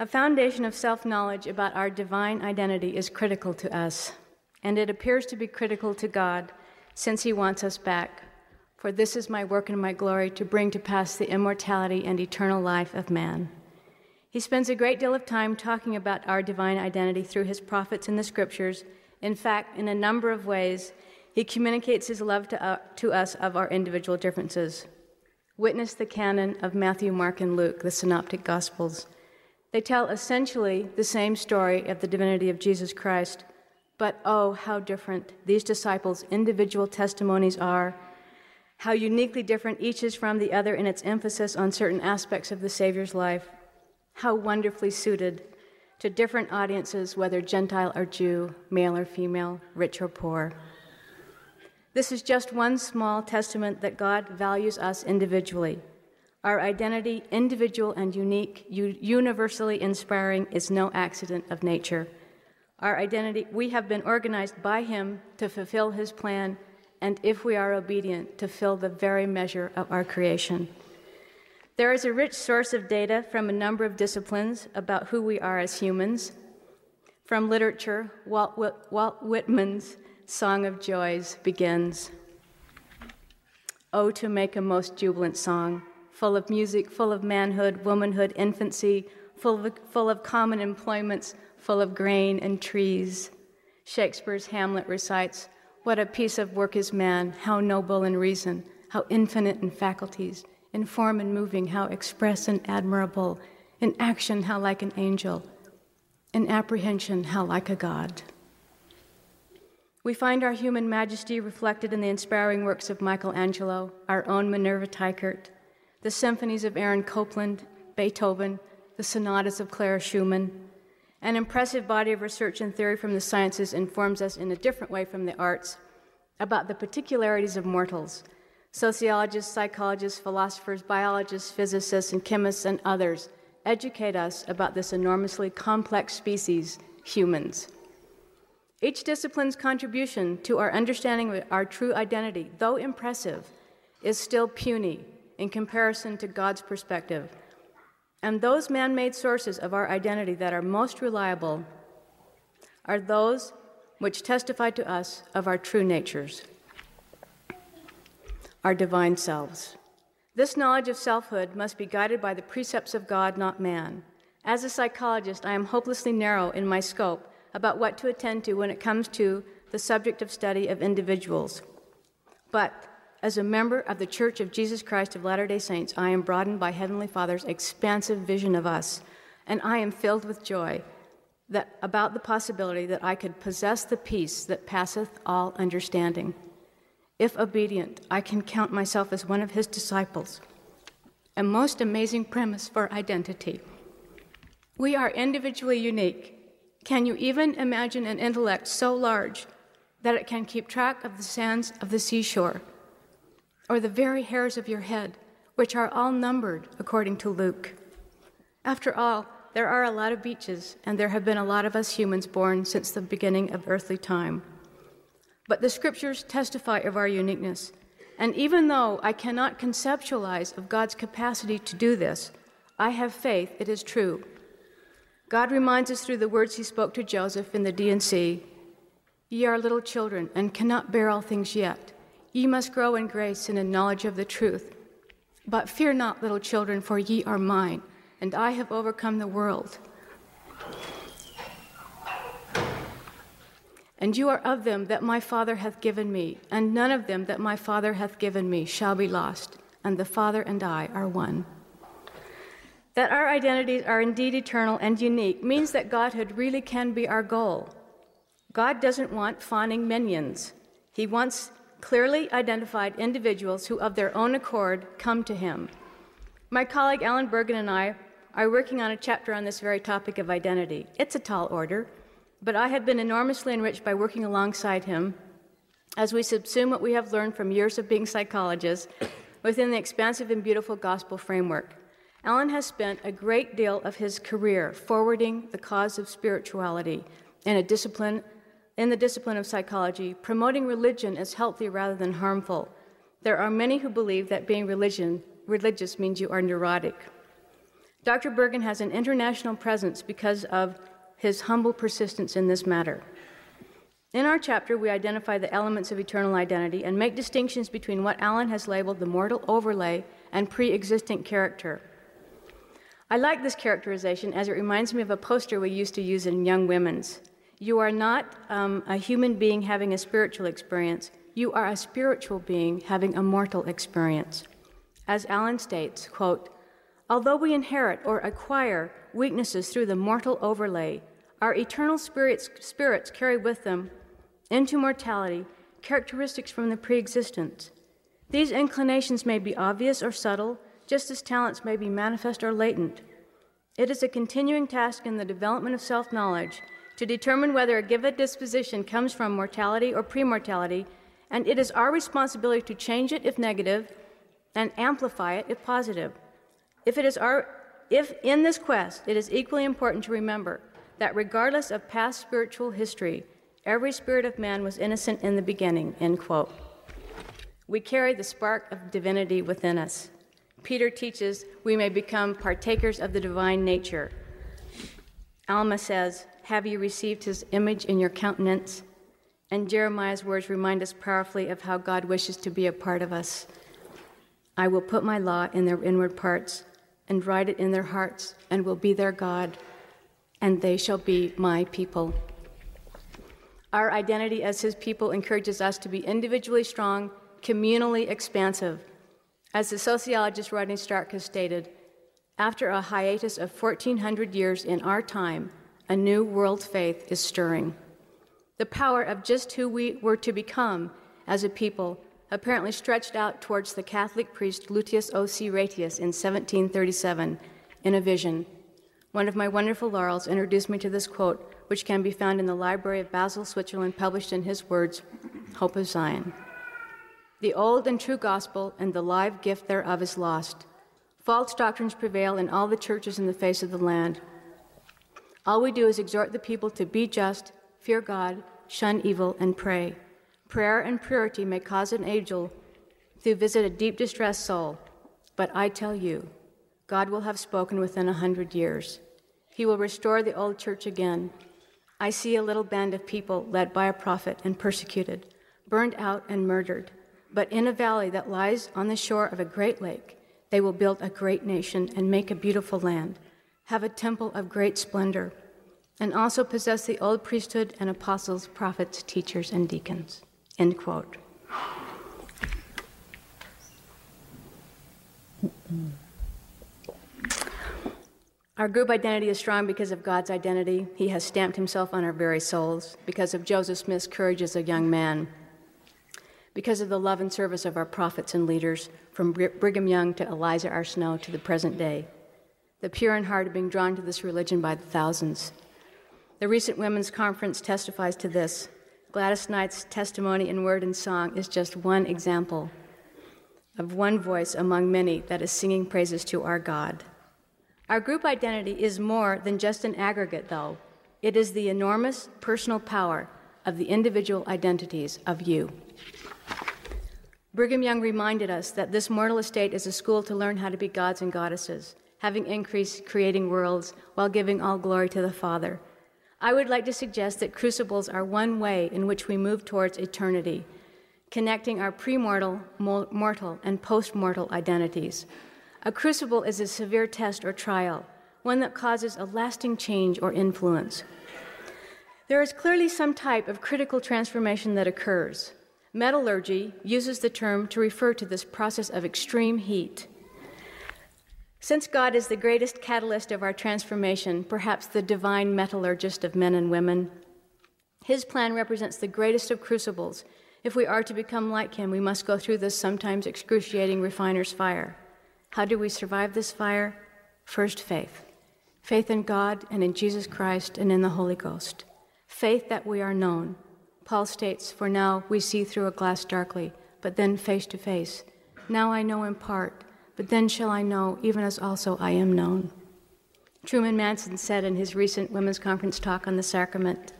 A foundation of self knowledge about our divine identity is critical to us, and it appears to be critical to God since He wants us back. For this is my work and my glory to bring to pass the immortality and eternal life of man. He spends a great deal of time talking about our divine identity through his prophets in the scriptures. In fact, in a number of ways, he communicates his love to, uh, to us of our individual differences. Witness the canon of Matthew, Mark, and Luke, the synoptic gospels. They tell essentially the same story of the divinity of Jesus Christ, but oh, how different these disciples' individual testimonies are, how uniquely different each is from the other in its emphasis on certain aspects of the Savior's life, how wonderfully suited to different audiences, whether Gentile or Jew, male or female, rich or poor. This is just one small testament that God values us individually our identity, individual and unique, universally inspiring, is no accident of nature. Our identity, we have been organized by Him to fulfill His plan, and if we are obedient, to fill the very measure of our creation. There is a rich source of data from a number of disciplines about who we are as humans. From literature, Walt, Walt Whitman's Song of Joys begins Oh, to make a most jubilant song full of music, full of manhood, womanhood, infancy, full of, full of common employments, full of grain and trees. Shakespeare's Hamlet recites, What a piece of work is man, how noble in reason, how infinite in faculties, in form and moving, how express and admirable, in action, how like an angel, in apprehension, how like a god. We find our human majesty reflected in the inspiring works of Michelangelo, our own Minerva Teichert, the symphonies of Aaron Copland, Beethoven, the sonatas of Clara Schumann. An impressive body of research and theory from the sciences informs us in a different way from the arts about the particularities of mortals. Sociologists, psychologists, philosophers, biologists, physicists, and chemists, and others educate us about this enormously complex species, humans. Each discipline's contribution to our understanding of our true identity, though impressive, is still puny in comparison to God's perspective. And those man made sources of our identity that are most reliable are those which testify to us of our true natures, our divine selves. This knowledge of selfhood must be guided by the precepts of God, not man. As a psychologist, I am hopelessly narrow in my scope about what to attend to when it comes to the subject of study of individuals. But as a member of the Church of Jesus Christ of Latter day Saints, I am broadened by Heavenly Father's expansive vision of us, and I am filled with joy that, about the possibility that I could possess the peace that passeth all understanding. If obedient, I can count myself as one of His disciples. A most amazing premise for identity. We are individually unique. Can you even imagine an intellect so large that it can keep track of the sands of the seashore? Or the very hairs of your head, which are all numbered according to Luke. After all, there are a lot of beaches, and there have been a lot of us humans born since the beginning of earthly time. But the scriptures testify of our uniqueness. And even though I cannot conceptualize of God's capacity to do this, I have faith it is true. God reminds us through the words he spoke to Joseph in the D&C Ye are little children and cannot bear all things yet. Ye must grow in grace and in knowledge of the truth. But fear not, little children, for ye are mine, and I have overcome the world. And you are of them that my Father hath given me, and none of them that my Father hath given me shall be lost, and the Father and I are one. That our identities are indeed eternal and unique means that Godhood really can be our goal. God doesn't want fawning minions. He wants clearly identified individuals who, of their own accord, come to him. My colleague Allen Bergin and I are working on a chapter on this very topic of identity. It's a tall order, but I have been enormously enriched by working alongside him as we subsume what we have learned from years of being psychologists within the expansive and beautiful gospel framework. Alan has spent a great deal of his career forwarding the cause of spirituality in a discipline in the discipline of psychology, promoting religion as healthy rather than harmful. There are many who believe that being religion, religious means you are neurotic. Dr. Bergin has an international presence because of his humble persistence in this matter. In our chapter, we identify the elements of eternal identity and make distinctions between what Allen has labeled the mortal overlay and pre existent character. I like this characterization as it reminds me of a poster we used to use in Young Women's. You are not um, a human being having a spiritual experience, you are a spiritual being having a mortal experience. As Allen states, quote, Although we inherit or acquire weaknesses through the mortal overlay, our eternal spirits, spirits carry with them into mortality characteristics from the pre existence. These inclinations may be obvious or subtle, just as talents may be manifest or latent. It is a continuing task in the development of self knowledge to determine whether a given disposition comes from mortality or premortality, and it is our responsibility to change it if negative and amplify it if positive. If it is our if in this quest it is equally important to remember that regardless of past spiritual history, Every spirit of man was innocent in the beginning, end quote. We carry the spark of divinity within us. Peter teaches we may become partakers of the divine nature. Alma says, Have you received his image in your countenance? And Jeremiah's words remind us powerfully of how God wishes to be a part of us. I will put my law in their inward parts and write it in their hearts, and will be their God, and they shall be my people. Our identity as His people encourages us to be individually strong, communally expansive. As the sociologist Rodney Stark has stated, after a hiatus of 1400 years in our time, a new world faith is stirring. The power of just who we were to become as a people apparently stretched out towards the Catholic priest Lucius O. C. Ratius in 1737 in a vision. One of my wonderful laurels introduced me to this quote which can be found in the Library of Basel, Switzerland, published in his words, Hope of Zion. The old and true gospel and the live gift thereof is lost. False doctrines prevail in all the churches in the face of the land. All we do is exhort the people to be just, fear God, shun evil, and pray. Prayer and purity may cause an angel to visit a deep distressed soul, but I tell you, God will have spoken within a hundred years. He will restore the old church again I see a little band of people led by a prophet and persecuted, burned out and murdered. But in a valley that lies on the shore of a great lake, they will build a great nation and make a beautiful land, have a temple of great splendor, and also possess the old priesthood and apostles, prophets, teachers, and deacons. End quote. Our group identity is strong because of God's identity. He has stamped himself on our very souls, because of Joseph Smith's courage as a young man, because of the love and service of our prophets and leaders, from Brigham Young to Eliza R. Snow to the present day. The pure in heart are being drawn to this religion by the thousands. The recent women's conference testifies to this. Gladys Knight's testimony in word and song is just one example of one voice among many that is singing praises to our God. Our group identity is more than just an aggregate, though. It is the enormous personal power of the individual identities of you. Brigham Young reminded us that this mortal estate is a school to learn how to be gods and goddesses, having increased creating worlds while giving all glory to the Father. I would like to suggest that crucibles are one way in which we move towards eternity, connecting our premortal, mortal, and postmortal identities. A crucible is a severe test or trial, one that causes a lasting change or influence. There is clearly some type of critical transformation that occurs. Metallurgy uses the term to refer to this process of extreme heat. Since God is the greatest catalyst of our transformation, perhaps the divine metallurgist of men and women, his plan represents the greatest of crucibles. If we are to become like him, we must go through this sometimes excruciating refiner's fire. How do we survive this fire? First, faith. Faith in God and in Jesus Christ and in the Holy Ghost. Faith that we are known. Paul states, For now we see through a glass darkly, but then face to face. Now I know in part, but then shall I know, even as also I am known. Truman Madsen said in his recent women's conference talk on the sacrament,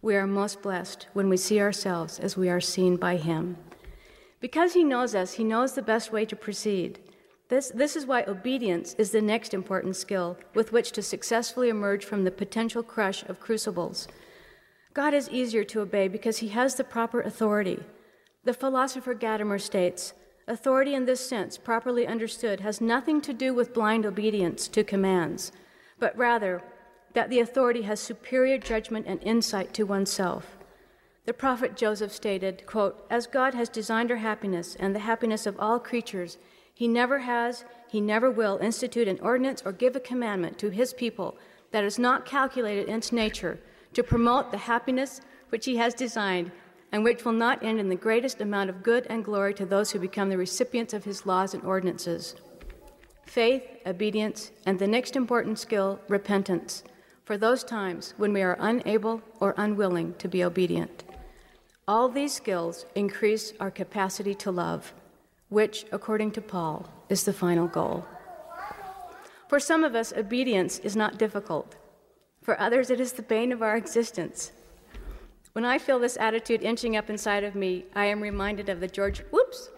We are most blessed when we see ourselves as we are seen by Him. Because He knows us, He knows the best way to proceed. This, this is why obedience is the next important skill with which to successfully emerge from the potential crush of crucibles. God is easier to obey because he has the proper authority. The philosopher Gadamer states authority in this sense, properly understood, has nothing to do with blind obedience to commands, but rather that the authority has superior judgment and insight to oneself. The prophet Joseph stated, quote, As God has designed our happiness and the happiness of all creatures, he never has, he never will institute an ordinance or give a commandment to his people that is not calculated in its nature to promote the happiness which he has designed and which will not end in the greatest amount of good and glory to those who become the recipients of his laws and ordinances. Faith, obedience, and the next important skill, repentance, for those times when we are unable or unwilling to be obedient. All these skills increase our capacity to love which, according to Paul, is the final goal. For some of us, obedience is not difficult. For others, it is the bane of our existence. When I feel this attitude inching up inside of me, I am reminded of the George. Whoops!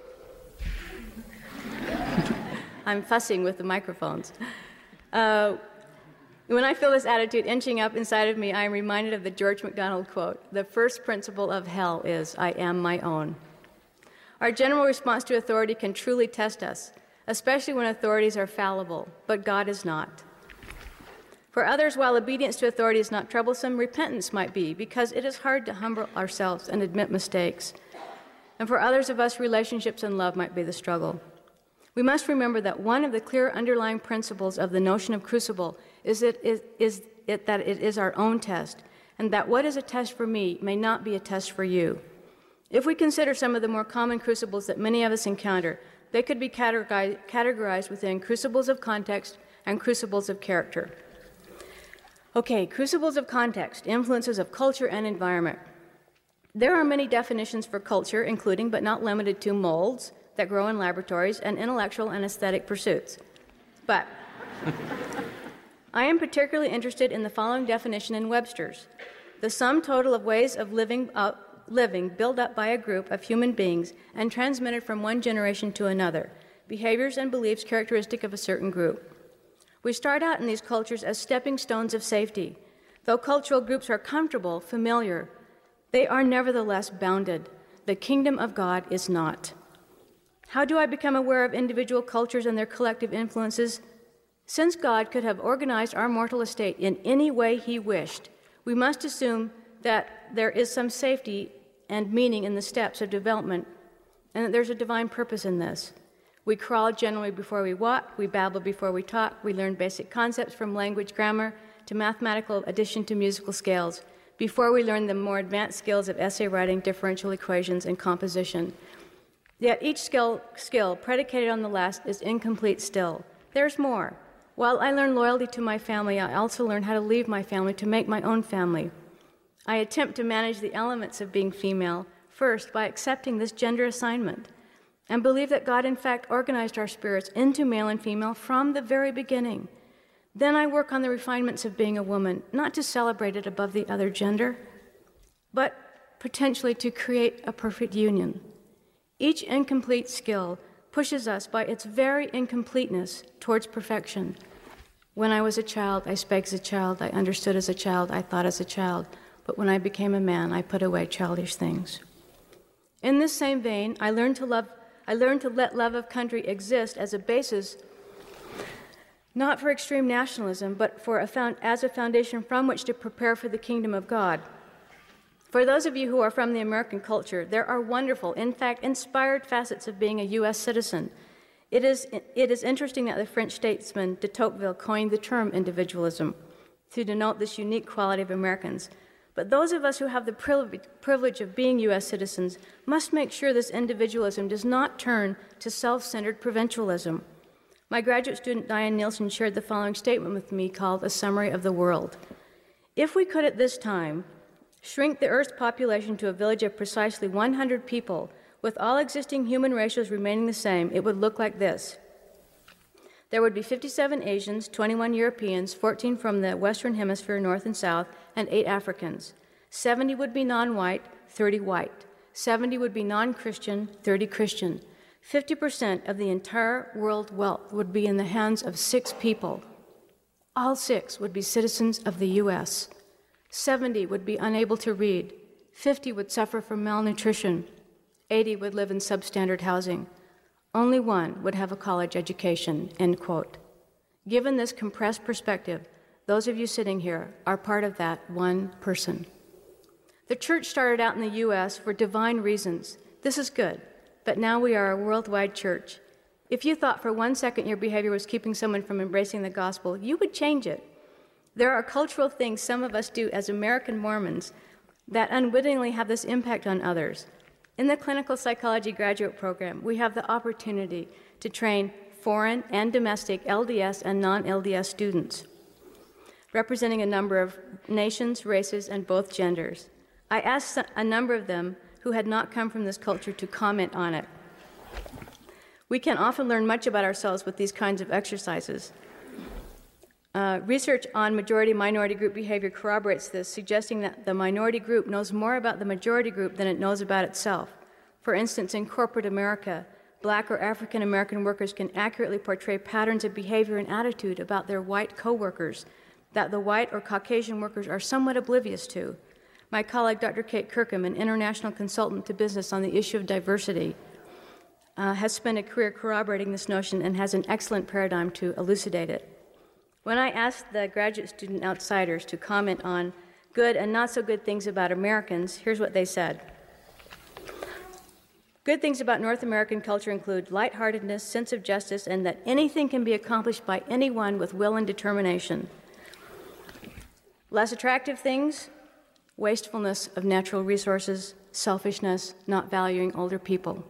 I'm fussing with the microphones. Uh, when I feel this attitude inching up inside of me, I am reminded of the George MacDonald quote The first principle of hell is, I am my own. Our general response to authority can truly test us, especially when authorities are fallible, but God is not. For others, while obedience to authority is not troublesome, repentance might be, because it is hard to humble ourselves and admit mistakes. And for others of us, relationships and love might be the struggle. We must remember that one of the clear underlying principles of the notion of crucible is, it, is, is it that it is our own test, and that what is a test for me may not be a test for you. If we consider some of the more common crucibles that many of us encounter, they could be categorized within crucibles of context and crucibles of character. Okay, crucibles of context, influences of culture and environment. There are many definitions for culture, including but not limited to molds that grow in laboratories and intellectual and aesthetic pursuits. But I am particularly interested in the following definition in Webster's the sum total of ways of living living built up by a group of human beings and transmitted from one generation to another, behaviors and beliefs characteristic of a certain group. We start out in these cultures as stepping stones of safety. Though cultural groups are comfortable, familiar, they are nevertheless bounded. The kingdom of God is not. How do I become aware of individual cultures and their collective influences? Since God could have organized our mortal estate in any way he wished, we must assume that there is some safety and meaning in the steps of development, and that there's a divine purpose in this. We crawl generally before we walk, we babble before we talk, we learn basic concepts from language grammar to mathematical addition to musical scales before we learn the more advanced skills of essay writing, differential equations, and composition. Yet each skill, skill predicated on the last is incomplete still. There's more. While I learn loyalty to my family, I also learn how to leave my family to make my own family. I attempt to manage the elements of being female first by accepting this gender assignment and believe that God, in fact, organized our spirits into male and female from the very beginning. Then I work on the refinements of being a woman, not to celebrate it above the other gender, but potentially to create a perfect union. Each incomplete skill pushes us by its very incompleteness towards perfection. When I was a child, I spake as a child, I understood as a child, I thought as a child but when I became a man, I put away childish things. In this same vein, I learned to love I learned to let love of country exist as a basis not for extreme nationalism, but for a found, as a foundation from which to prepare for the kingdom of God. For those of you who are from the American culture, there are wonderful, in fact, inspired facets of being a U.S. citizen. It is, it is interesting that the French statesman de Tocqueville coined the term individualism to denote this unique quality of Americans. But those of us who have the privilege of being U.S. citizens must make sure this individualism does not turn to self centered provincialism. My graduate student Diane Nielsen shared the following statement with me called A Summary of the World. If we could at this time shrink the Earth's population to a village of precisely 100 people, with all existing human ratios remaining the same, it would look like this. There would be 57 Asians, 21 Europeans, 14 from the Western Hemisphere, North and South, and 8 Africans. 70 would be non white, 30 white. 70 would be non Christian, 30 Christian. 50% of the entire world wealth would be in the hands of six people. All six would be citizens of the US. 70 would be unable to read. 50 would suffer from malnutrition. 80 would live in substandard housing. Only one would have a college education, end quote. Given this compressed perspective, those of you sitting here are part of that one person. The church started out in the U.S. for divine reasons. This is good, but now we are a worldwide church. If you thought for one second your behavior was keeping someone from embracing the gospel, you would change it. There are cultural things some of us do as American Mormons that unwittingly have this impact on others. In the clinical psychology graduate program, we have the opportunity to train foreign and domestic LDS and non LDS students, representing a number of nations, races, and both genders. I asked a number of them who had not come from this culture to comment on it. We can often learn much about ourselves with these kinds of exercises. Uh, research on majority minority group behavior corroborates this, suggesting that the minority group knows more about the majority group than it knows about itself. For instance, in corporate America, black or African American workers can accurately portray patterns of behavior and attitude about their white coworkers that the white or Caucasian workers are somewhat oblivious to. My colleague, Dr. Kate Kirkham, an international consultant to business on the issue of diversity, uh, has spent a career corroborating this notion and has an excellent paradigm to elucidate it. When I asked the graduate student outsiders to comment on good and not so good things about Americans, here's what they said. Good things about North American culture include lightheartedness, sense of justice, and that anything can be accomplished by anyone with will and determination. Less attractive things wastefulness of natural resources, selfishness, not valuing older people.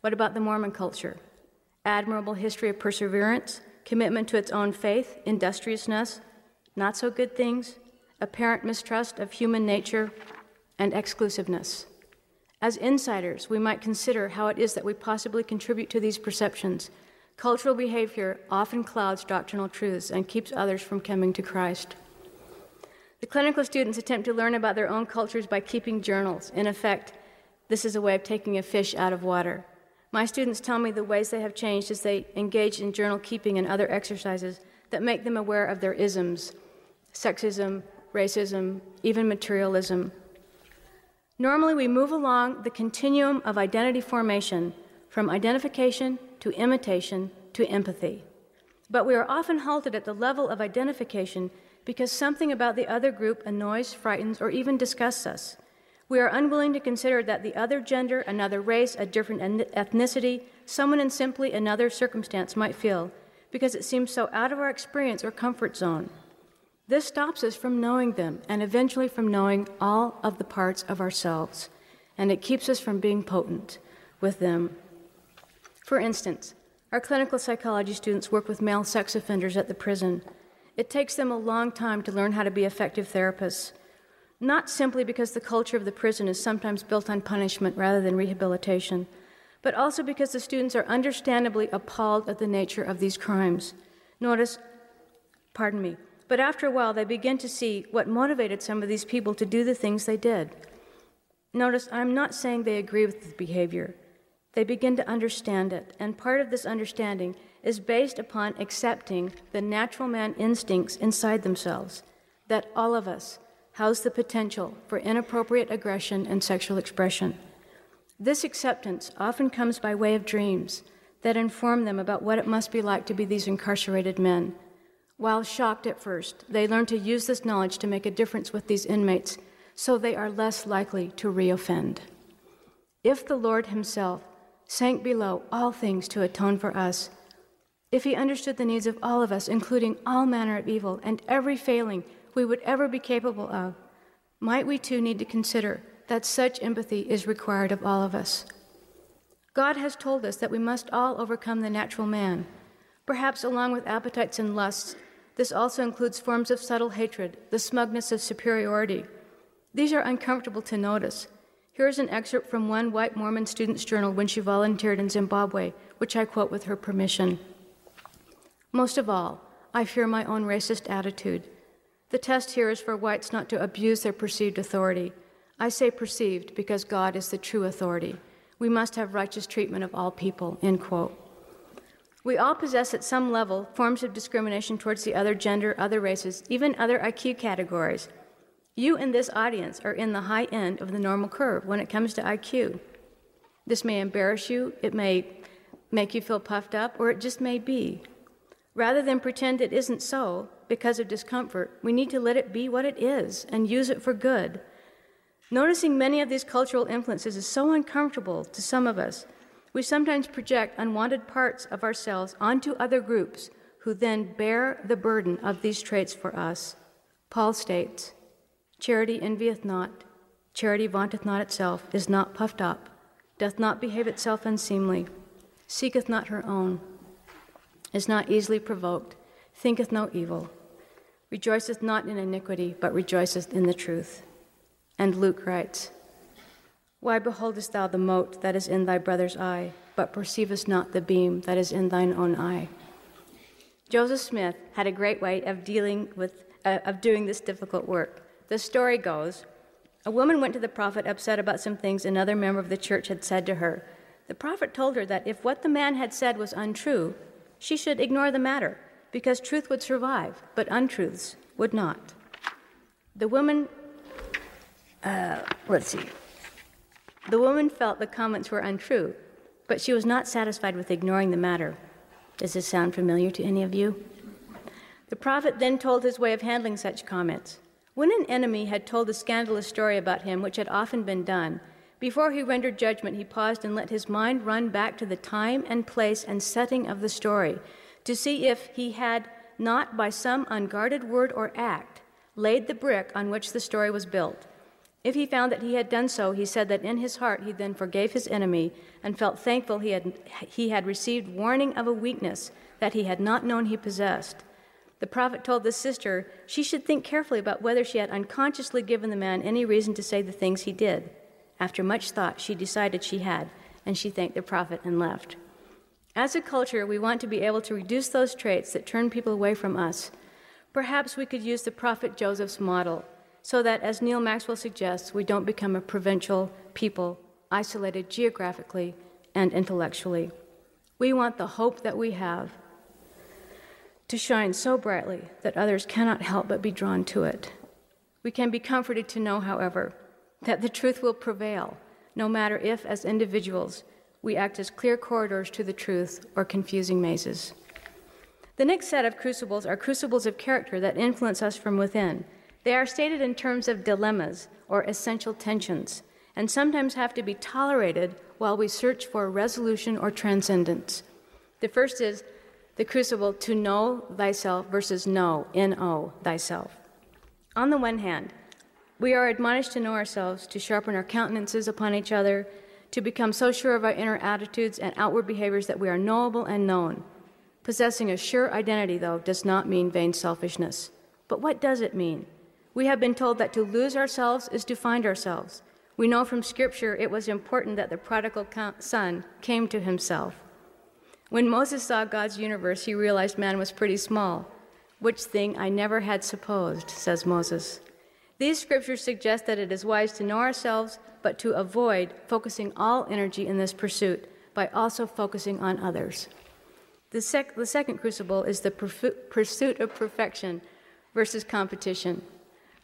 What about the Mormon culture? Admirable history of perseverance, commitment to its own faith, industriousness, not so good things, apparent mistrust of human nature, and exclusiveness. As insiders, we might consider how it is that we possibly contribute to these perceptions. Cultural behavior often clouds doctrinal truths and keeps others from coming to Christ. The clinical students attempt to learn about their own cultures by keeping journals. In effect, this is a way of taking a fish out of water. My students tell me the ways they have changed as they engage in journal keeping and other exercises that make them aware of their isms sexism, racism, even materialism. Normally, we move along the continuum of identity formation from identification to imitation to empathy. But we are often halted at the level of identification because something about the other group annoys, frightens, or even disgusts us. We are unwilling to consider that the other gender, another race, a different ethnicity, someone in simply another circumstance might feel, because it seems so out of our experience or comfort zone. This stops us from knowing them and eventually from knowing all of the parts of ourselves, and it keeps us from being potent with them. For instance, our clinical psychology students work with male sex offenders at the prison. It takes them a long time to learn how to be effective therapists not simply because the culture of the prison is sometimes built on punishment rather than rehabilitation, but also because the students are understandably appalled at the nature of these crimes. Notice, pardon me, but after a while they begin to see what motivated some of these people to do the things they did. Notice, I'm not saying they agree with the behavior. They begin to understand it, and part of this understanding is based upon accepting the natural man instincts inside themselves, that all of us, house the potential for inappropriate aggression and sexual expression. This acceptance often comes by way of dreams that inform them about what it must be like to be these incarcerated men. While shocked at first, they learn to use this knowledge to make a difference with these inmates so they are less likely to reoffend. If the Lord Himself sank below all things to atone for us, if He understood the needs of all of us, including all manner of evil and every failing we would ever be capable of, might we too need to consider that such empathy is required of all of us. God has told us that we must all overcome the natural man. Perhaps along with appetites and lusts, this also includes forms of subtle hatred, the smugness of superiority. These are uncomfortable to notice. Here is an excerpt from one white Mormon student's journal when she volunteered in Zimbabwe, which I quote with her permission. Most of all, I fear my own racist attitude. The test here is for whites not to abuse their perceived authority. I say perceived because God is the true authority. We must have righteous treatment of all people, end quote. We all possess at some level forms of discrimination towards the other gender, other races, even other IQ categories. You in this audience are in the high end of the normal curve when it comes to IQ. This may embarrass you, it may make you feel puffed up, or it just may be. Rather than pretend it isn't so because of discomfort, we need to let it be what it is and use it for good. Noticing many of these cultural influences is so uncomfortable to some of us we sometimes project unwanted parts of ourselves onto other groups who then bear the burden of these traits for us. Paul states Charity envieth not, charity vaunteth not itself, is not puffed up, doth not behave itself unseemly, seeketh not her own, is not easily provoked, thinketh no evil, rejoiceth not in iniquity, but rejoiceth in the truth. And Luke writes, why beholdest thou the mote that is in thy brother's eye, but perceivest not the beam that is in thine own eye? Joseph Smith had a great way of dealing with, uh, of doing this difficult work. The story goes a woman went to the prophet upset about some things another member of the church had said to her. The prophet told her that if what the man had said was untrue, she should ignore the matter, because truth would survive, but untruths would not. The woman, uh, let's see, the woman felt the comments were untrue, but she was not satisfied with ignoring the matter. Does this sound familiar to any of you? The prophet then told his way of handling such comments. When an enemy had told a scandalous story about him, which had often been done, before he rendered judgment, he paused and let his mind run back to the time and place and setting of the story to see if he had not, by some unguarded word or act, laid the brick on which the story was built. If he found that he had done so, he said that in his heart he then forgave his enemy and felt thankful he had, he had received warning of a weakness that he had not known he possessed. The prophet told the sister she should think carefully about whether she had unconsciously given the man any reason to say the things he did. After much thought, she decided she had, and she thanked the prophet and left. As a culture, we want to be able to reduce those traits that turn people away from us. Perhaps we could use the prophet Joseph's model so that, as Neal Maxwell suggests, we don't become a provincial people, isolated geographically and intellectually. We want the hope that we have to shine so brightly that others cannot help but be drawn to it. We can be comforted to know, however, that the truth will prevail, no matter if, as individuals, we act as clear corridors to the truth or confusing mazes. The next set of crucibles are crucibles of character that influence us from within they are stated in terms of dilemmas or essential tensions, and sometimes have to be tolerated while we search for resolution or transcendence. The first is the crucible to know thyself versus know, N O, thyself. On the one hand, we are admonished to know ourselves, to sharpen our countenances upon each other, to become so sure of our inner attitudes and outward behaviors that we are knowable and known. Possessing a sure identity, though, does not mean vain selfishness. But what does it mean? We have been told that to lose ourselves is to find ourselves. We know from Scripture it was important that the prodigal son came to himself. When Moses saw God's universe, he realized man was pretty small, which thing I never had supposed, says Moses. These scriptures suggest that it is wise to know ourselves, but to avoid focusing all energy in this pursuit by also focusing on others. The, sec- the second crucible is the pursuit of perfection versus competition.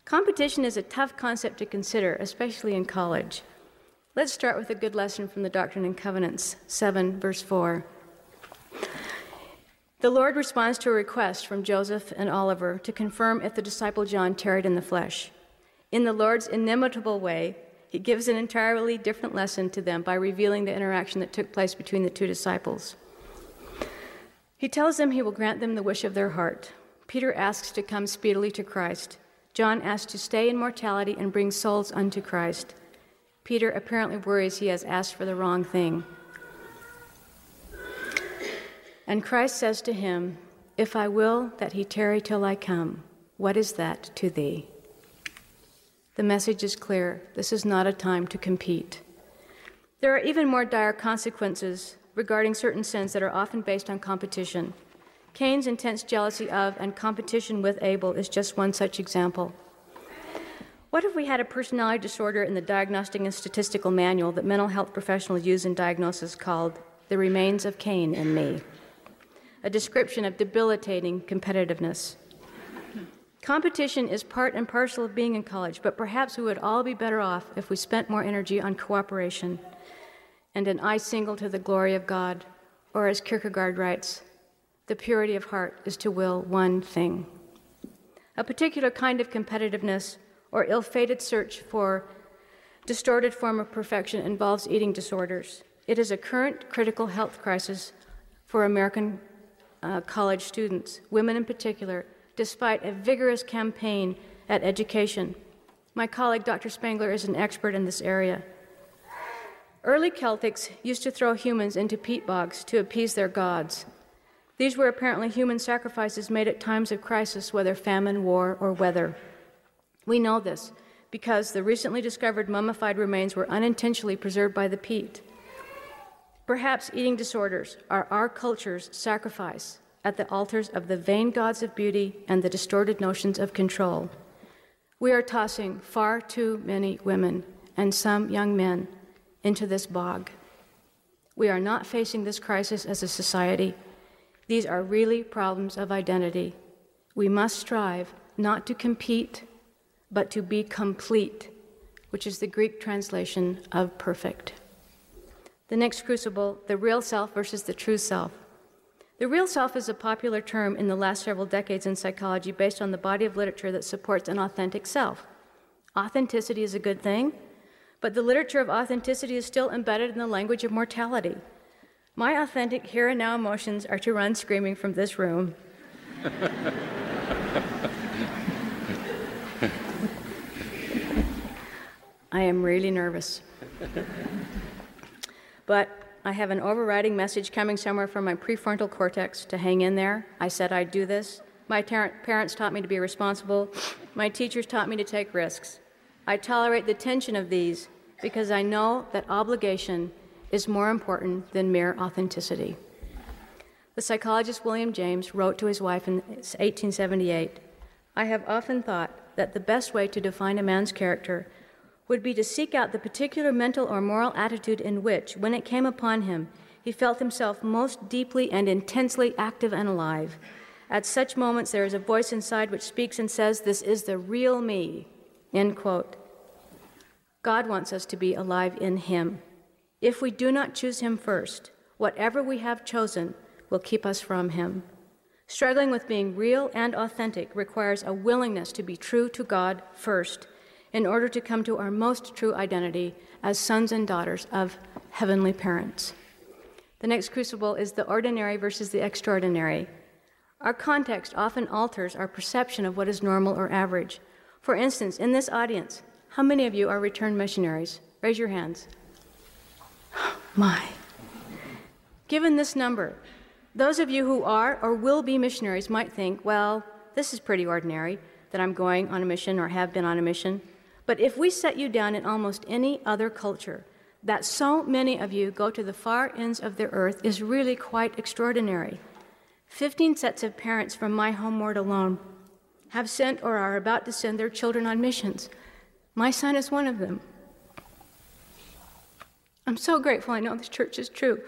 Competition is a tough concept to consider, especially in college. Let's start with a good lesson from the Doctrine and Covenants, 7, verse 4. The Lord responds to a request from Joseph and Oliver to confirm if the disciple John tarried in the flesh. In the Lord's inimitable way, he gives an entirely different lesson to them by revealing the interaction that took place between the two disciples. He tells them he will grant them the wish of their heart. Peter asks to come speedily to Christ. John asks to stay in mortality and bring souls unto Christ. Peter apparently worries he has asked for the wrong thing. And Christ says to him, If I will that he tarry till I come, what is that to thee? The message is clear. This is not a time to compete. There are even more dire consequences regarding certain sins that are often based on competition. Cain's intense jealousy of and competition with Abel is just one such example. What if we had a personality disorder in the Diagnostic and Statistical Manual that mental health professionals use in diagnosis called The Remains of Cain in Me? A description of debilitating competitiveness. Competition is part and parcel of being in college, but perhaps we would all be better off if we spent more energy on cooperation and an eye single to the glory of God, or as Kierkegaard writes, the purity of heart is to will one thing. A particular kind of competitiveness or ill fated search for distorted form of perfection involves eating disorders. It is a current critical health crisis for American uh, college students, women in particular, despite a vigorous campaign at education. My colleague, Dr. Spangler, is an expert in this area. Early Celtics used to throw humans into peat bogs to appease their gods. These were apparently human sacrifices made at times of crisis, whether famine, war, or weather. We know this because the recently discovered mummified remains were unintentionally preserved by the peat. Perhaps eating disorders are our culture's sacrifice at the altars of the vain gods of beauty and the distorted notions of control. We are tossing far too many women and some young men into this bog. We are not facing this crisis as a society. These are really problems of identity. We must strive not to compete but to be complete, which is the Greek translation of perfect. The next crucible, the real self versus the true self. The real self is a popular term in the last several decades in psychology based on the body of literature that supports an authentic self. Authenticity is a good thing, but the literature of authenticity is still embedded in the language of mortality. My authentic here and now emotions are to run screaming from this room. I am really nervous. but I have an overriding message coming somewhere from my prefrontal cortex to hang in there. I said I'd do this. My parents taught me to be responsible. My teachers taught me to take risks. I tolerate the tension of these because I know that obligation is more important than mere authenticity. The psychologist William James wrote to his wife in 1878 I have often thought that the best way to define a man's character would be to seek out the particular mental or moral attitude in which, when it came upon him, he felt himself most deeply and intensely active and alive. At such moments, there is a voice inside which speaks and says, This is the real me. End quote. God wants us to be alive in Him. If we do not choose Him first, whatever we have chosen will keep us from Him. Struggling with being real and authentic requires a willingness to be true to God first in order to come to our most true identity as sons and daughters of heavenly parents. The next crucible is the ordinary versus the extraordinary. Our context often alters our perception of what is normal or average. For instance, in this audience, how many of you are returned missionaries? Raise your hands. My. Given this number, those of you who are or will be missionaries might think, well, this is pretty ordinary that I'm going on a mission or have been on a mission. But if we set you down in almost any other culture, that so many of you go to the far ends of the earth is really quite extraordinary. Fifteen sets of parents from my home ward alone have sent or are about to send their children on missions. My son is one of them. I'm so grateful I know this church is true.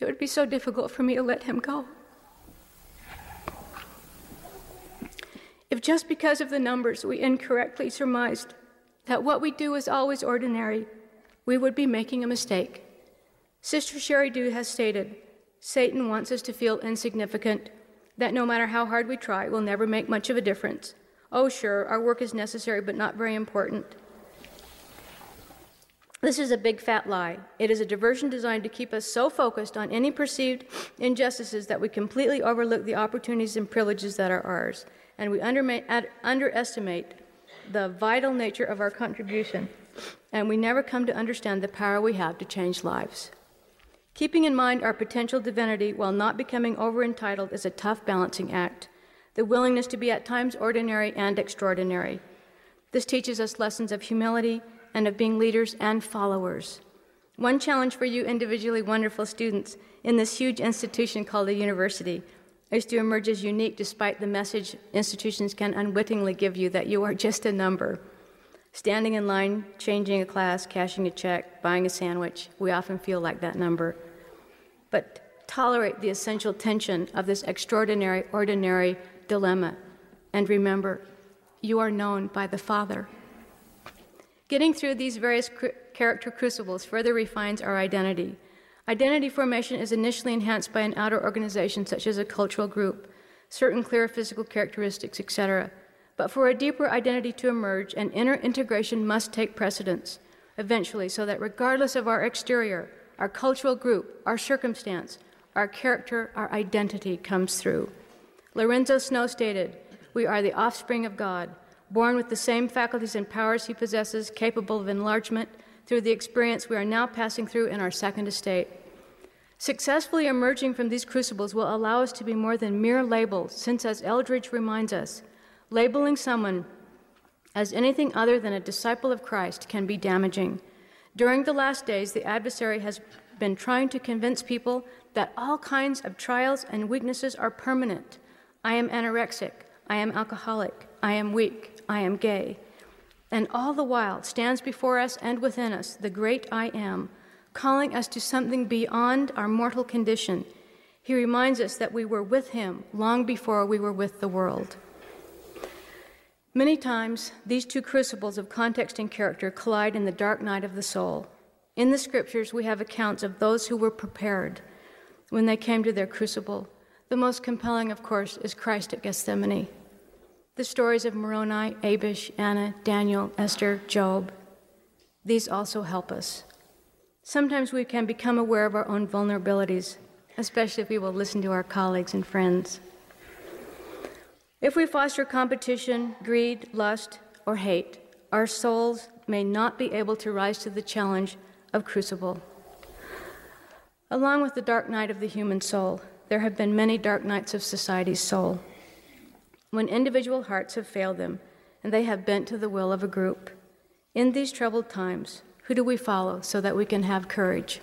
It would be so difficult for me to let him go. If just because of the numbers we incorrectly surmised that what we do is always ordinary, we would be making a mistake. Sister Sheri Dew has stated Satan wants us to feel insignificant, that no matter how hard we try, we'll never make much of a difference. Oh, sure, our work is necessary, but not very important. This is a big fat lie. It is a diversion designed to keep us so focused on any perceived injustices that we completely overlook the opportunities and privileges that are ours, and we underestimate the vital nature of our contribution, and we never come to understand the power we have to change lives. Keeping in mind our potential divinity while not becoming over entitled is a tough balancing act, the willingness to be at times ordinary and extraordinary. This teaches us lessons of humility and of being leaders and followers. One challenge for you individually wonderful students in this huge institution called a university is to emerge as unique despite the message institutions can unwittingly give you that you are just a number. Standing in line, changing a class, cashing a check, buying a sandwich, we often feel like that number. But tolerate the essential tension of this extraordinary, ordinary dilemma. And remember, you are known by the Father. Getting through these various cr- character crucibles further refines our identity. Identity formation is initially enhanced by an outer organization, such as a cultural group, certain clear physical characteristics, etc. But for a deeper identity to emerge, an inner integration must take precedence eventually, so that regardless of our exterior, our cultural group, our circumstance, our character, our identity comes through. Lorenzo Snow stated, We are the offspring of God, born with the same faculties and powers he possesses, capable of enlargement through the experience we are now passing through in our second estate. Successfully emerging from these crucibles will allow us to be more than mere labels, since, as Eldridge reminds us, Labeling someone as anything other than a disciple of Christ can be damaging. During the last days, the adversary has been trying to convince people that all kinds of trials and weaknesses are permanent. I am anorexic. I am alcoholic. I am weak. I am gay. And all the while stands before us and within us the great I am, calling us to something beyond our mortal condition. He reminds us that we were with him long before we were with the world. Many times, these two crucibles of context and character collide in the dark night of the soul. In the scriptures, we have accounts of those who were prepared when they came to their crucible. The most compelling, of course, is Christ at Gethsemane. The stories of Moroni, Abish, Anna, Daniel, Esther, Job, these also help us. Sometimes we can become aware of our own vulnerabilities, especially if we will listen to our colleagues and friends. If we foster competition, greed, lust, or hate, our souls may not be able to rise to the challenge of crucible. Along with the dark night of the human soul, there have been many dark nights of society's soul. When individual hearts have failed them and they have bent to the will of a group. In these troubled times, who do we follow so that we can have courage?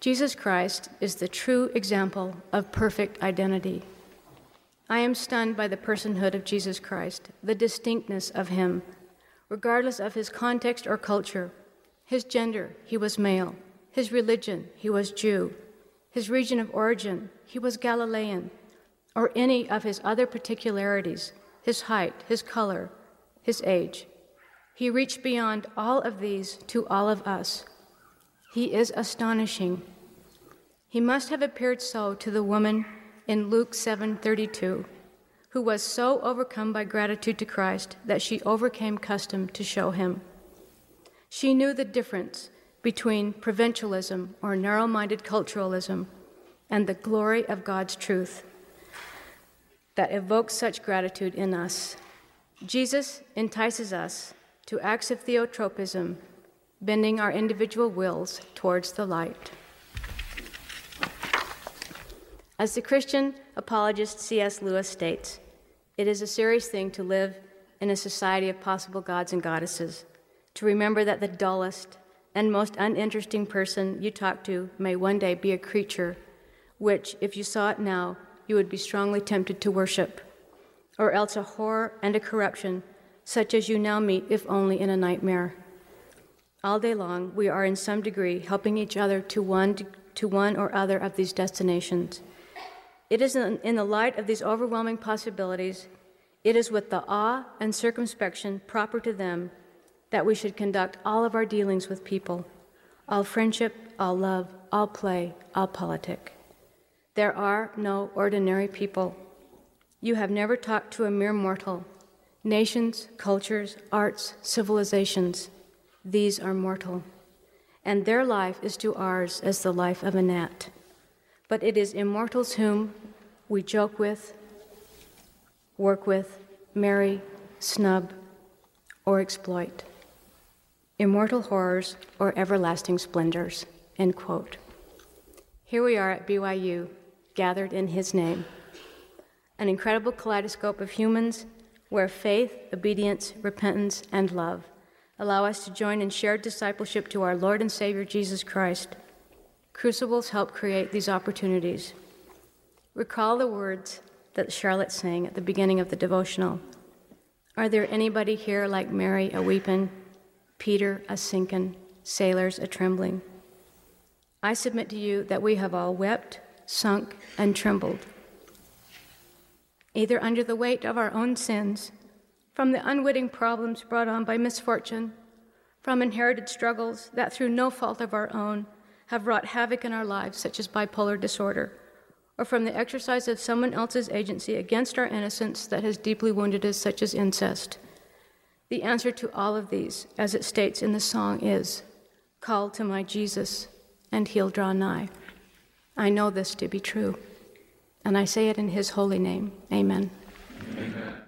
Jesus Christ is the true example of perfect identity. I am stunned by the personhood of Jesus Christ, the distinctness of him. Regardless of his context or culture, his gender, he was male. His religion, he was Jew. His region of origin, he was Galilean. Or any of his other particularities, his height, his color, his age. He reached beyond all of these to all of us. He is astonishing. He must have appeared so to the woman in Luke 7:32, who was so overcome by gratitude to Christ that she overcame custom to show him. She knew the difference between provincialism or narrow-minded culturalism and the glory of God's truth that evokes such gratitude in us. Jesus entices us to acts of theotropism, bending our individual wills towards the light. As the Christian apologist C.S. Lewis states, it is a serious thing to live in a society of possible gods and goddesses, to remember that the dullest and most uninteresting person you talk to may one day be a creature which, if you saw it now, you would be strongly tempted to worship, or else a horror and a corruption such as you now meet, if only in a nightmare. All day long, we are in some degree helping each other to one, to one or other of these destinations. It is in the light of these overwhelming possibilities, it is with the awe and circumspection proper to them that we should conduct all of our dealings with people, all friendship, all love, all play, all politic. There are no ordinary people. You have never talked to a mere mortal. Nations, cultures, arts, civilizations, these are mortal. And their life is to ours as the life of a gnat but it is immortals whom we joke with, work with, marry, snub, or exploit. Immortal horrors or everlasting splendors. End quote. Here we are at BYU, gathered in His name. An incredible kaleidoscope of humans where faith, obedience, repentance, and love allow us to join in shared discipleship to our Lord and Savior Jesus Christ Crucibles help create these opportunities. Recall the words that Charlotte sang at the beginning of the devotional. Are there anybody here like Mary a weeping, Peter a sinking, sailors a trembling? I submit to you that we have all wept, sunk, and trembled, either under the weight of our own sins, from the unwitting problems brought on by misfortune, from inherited struggles that through no fault of our own have wrought havoc in our lives, such as bipolar disorder, or from the exercise of someone else's agency against our innocence that has deeply wounded us, such as incest. The answer to all of these, as it states in the song, is Call to my Jesus, and he'll draw nigh. I know this to be true, and I say it in his holy name. Amen. Amen.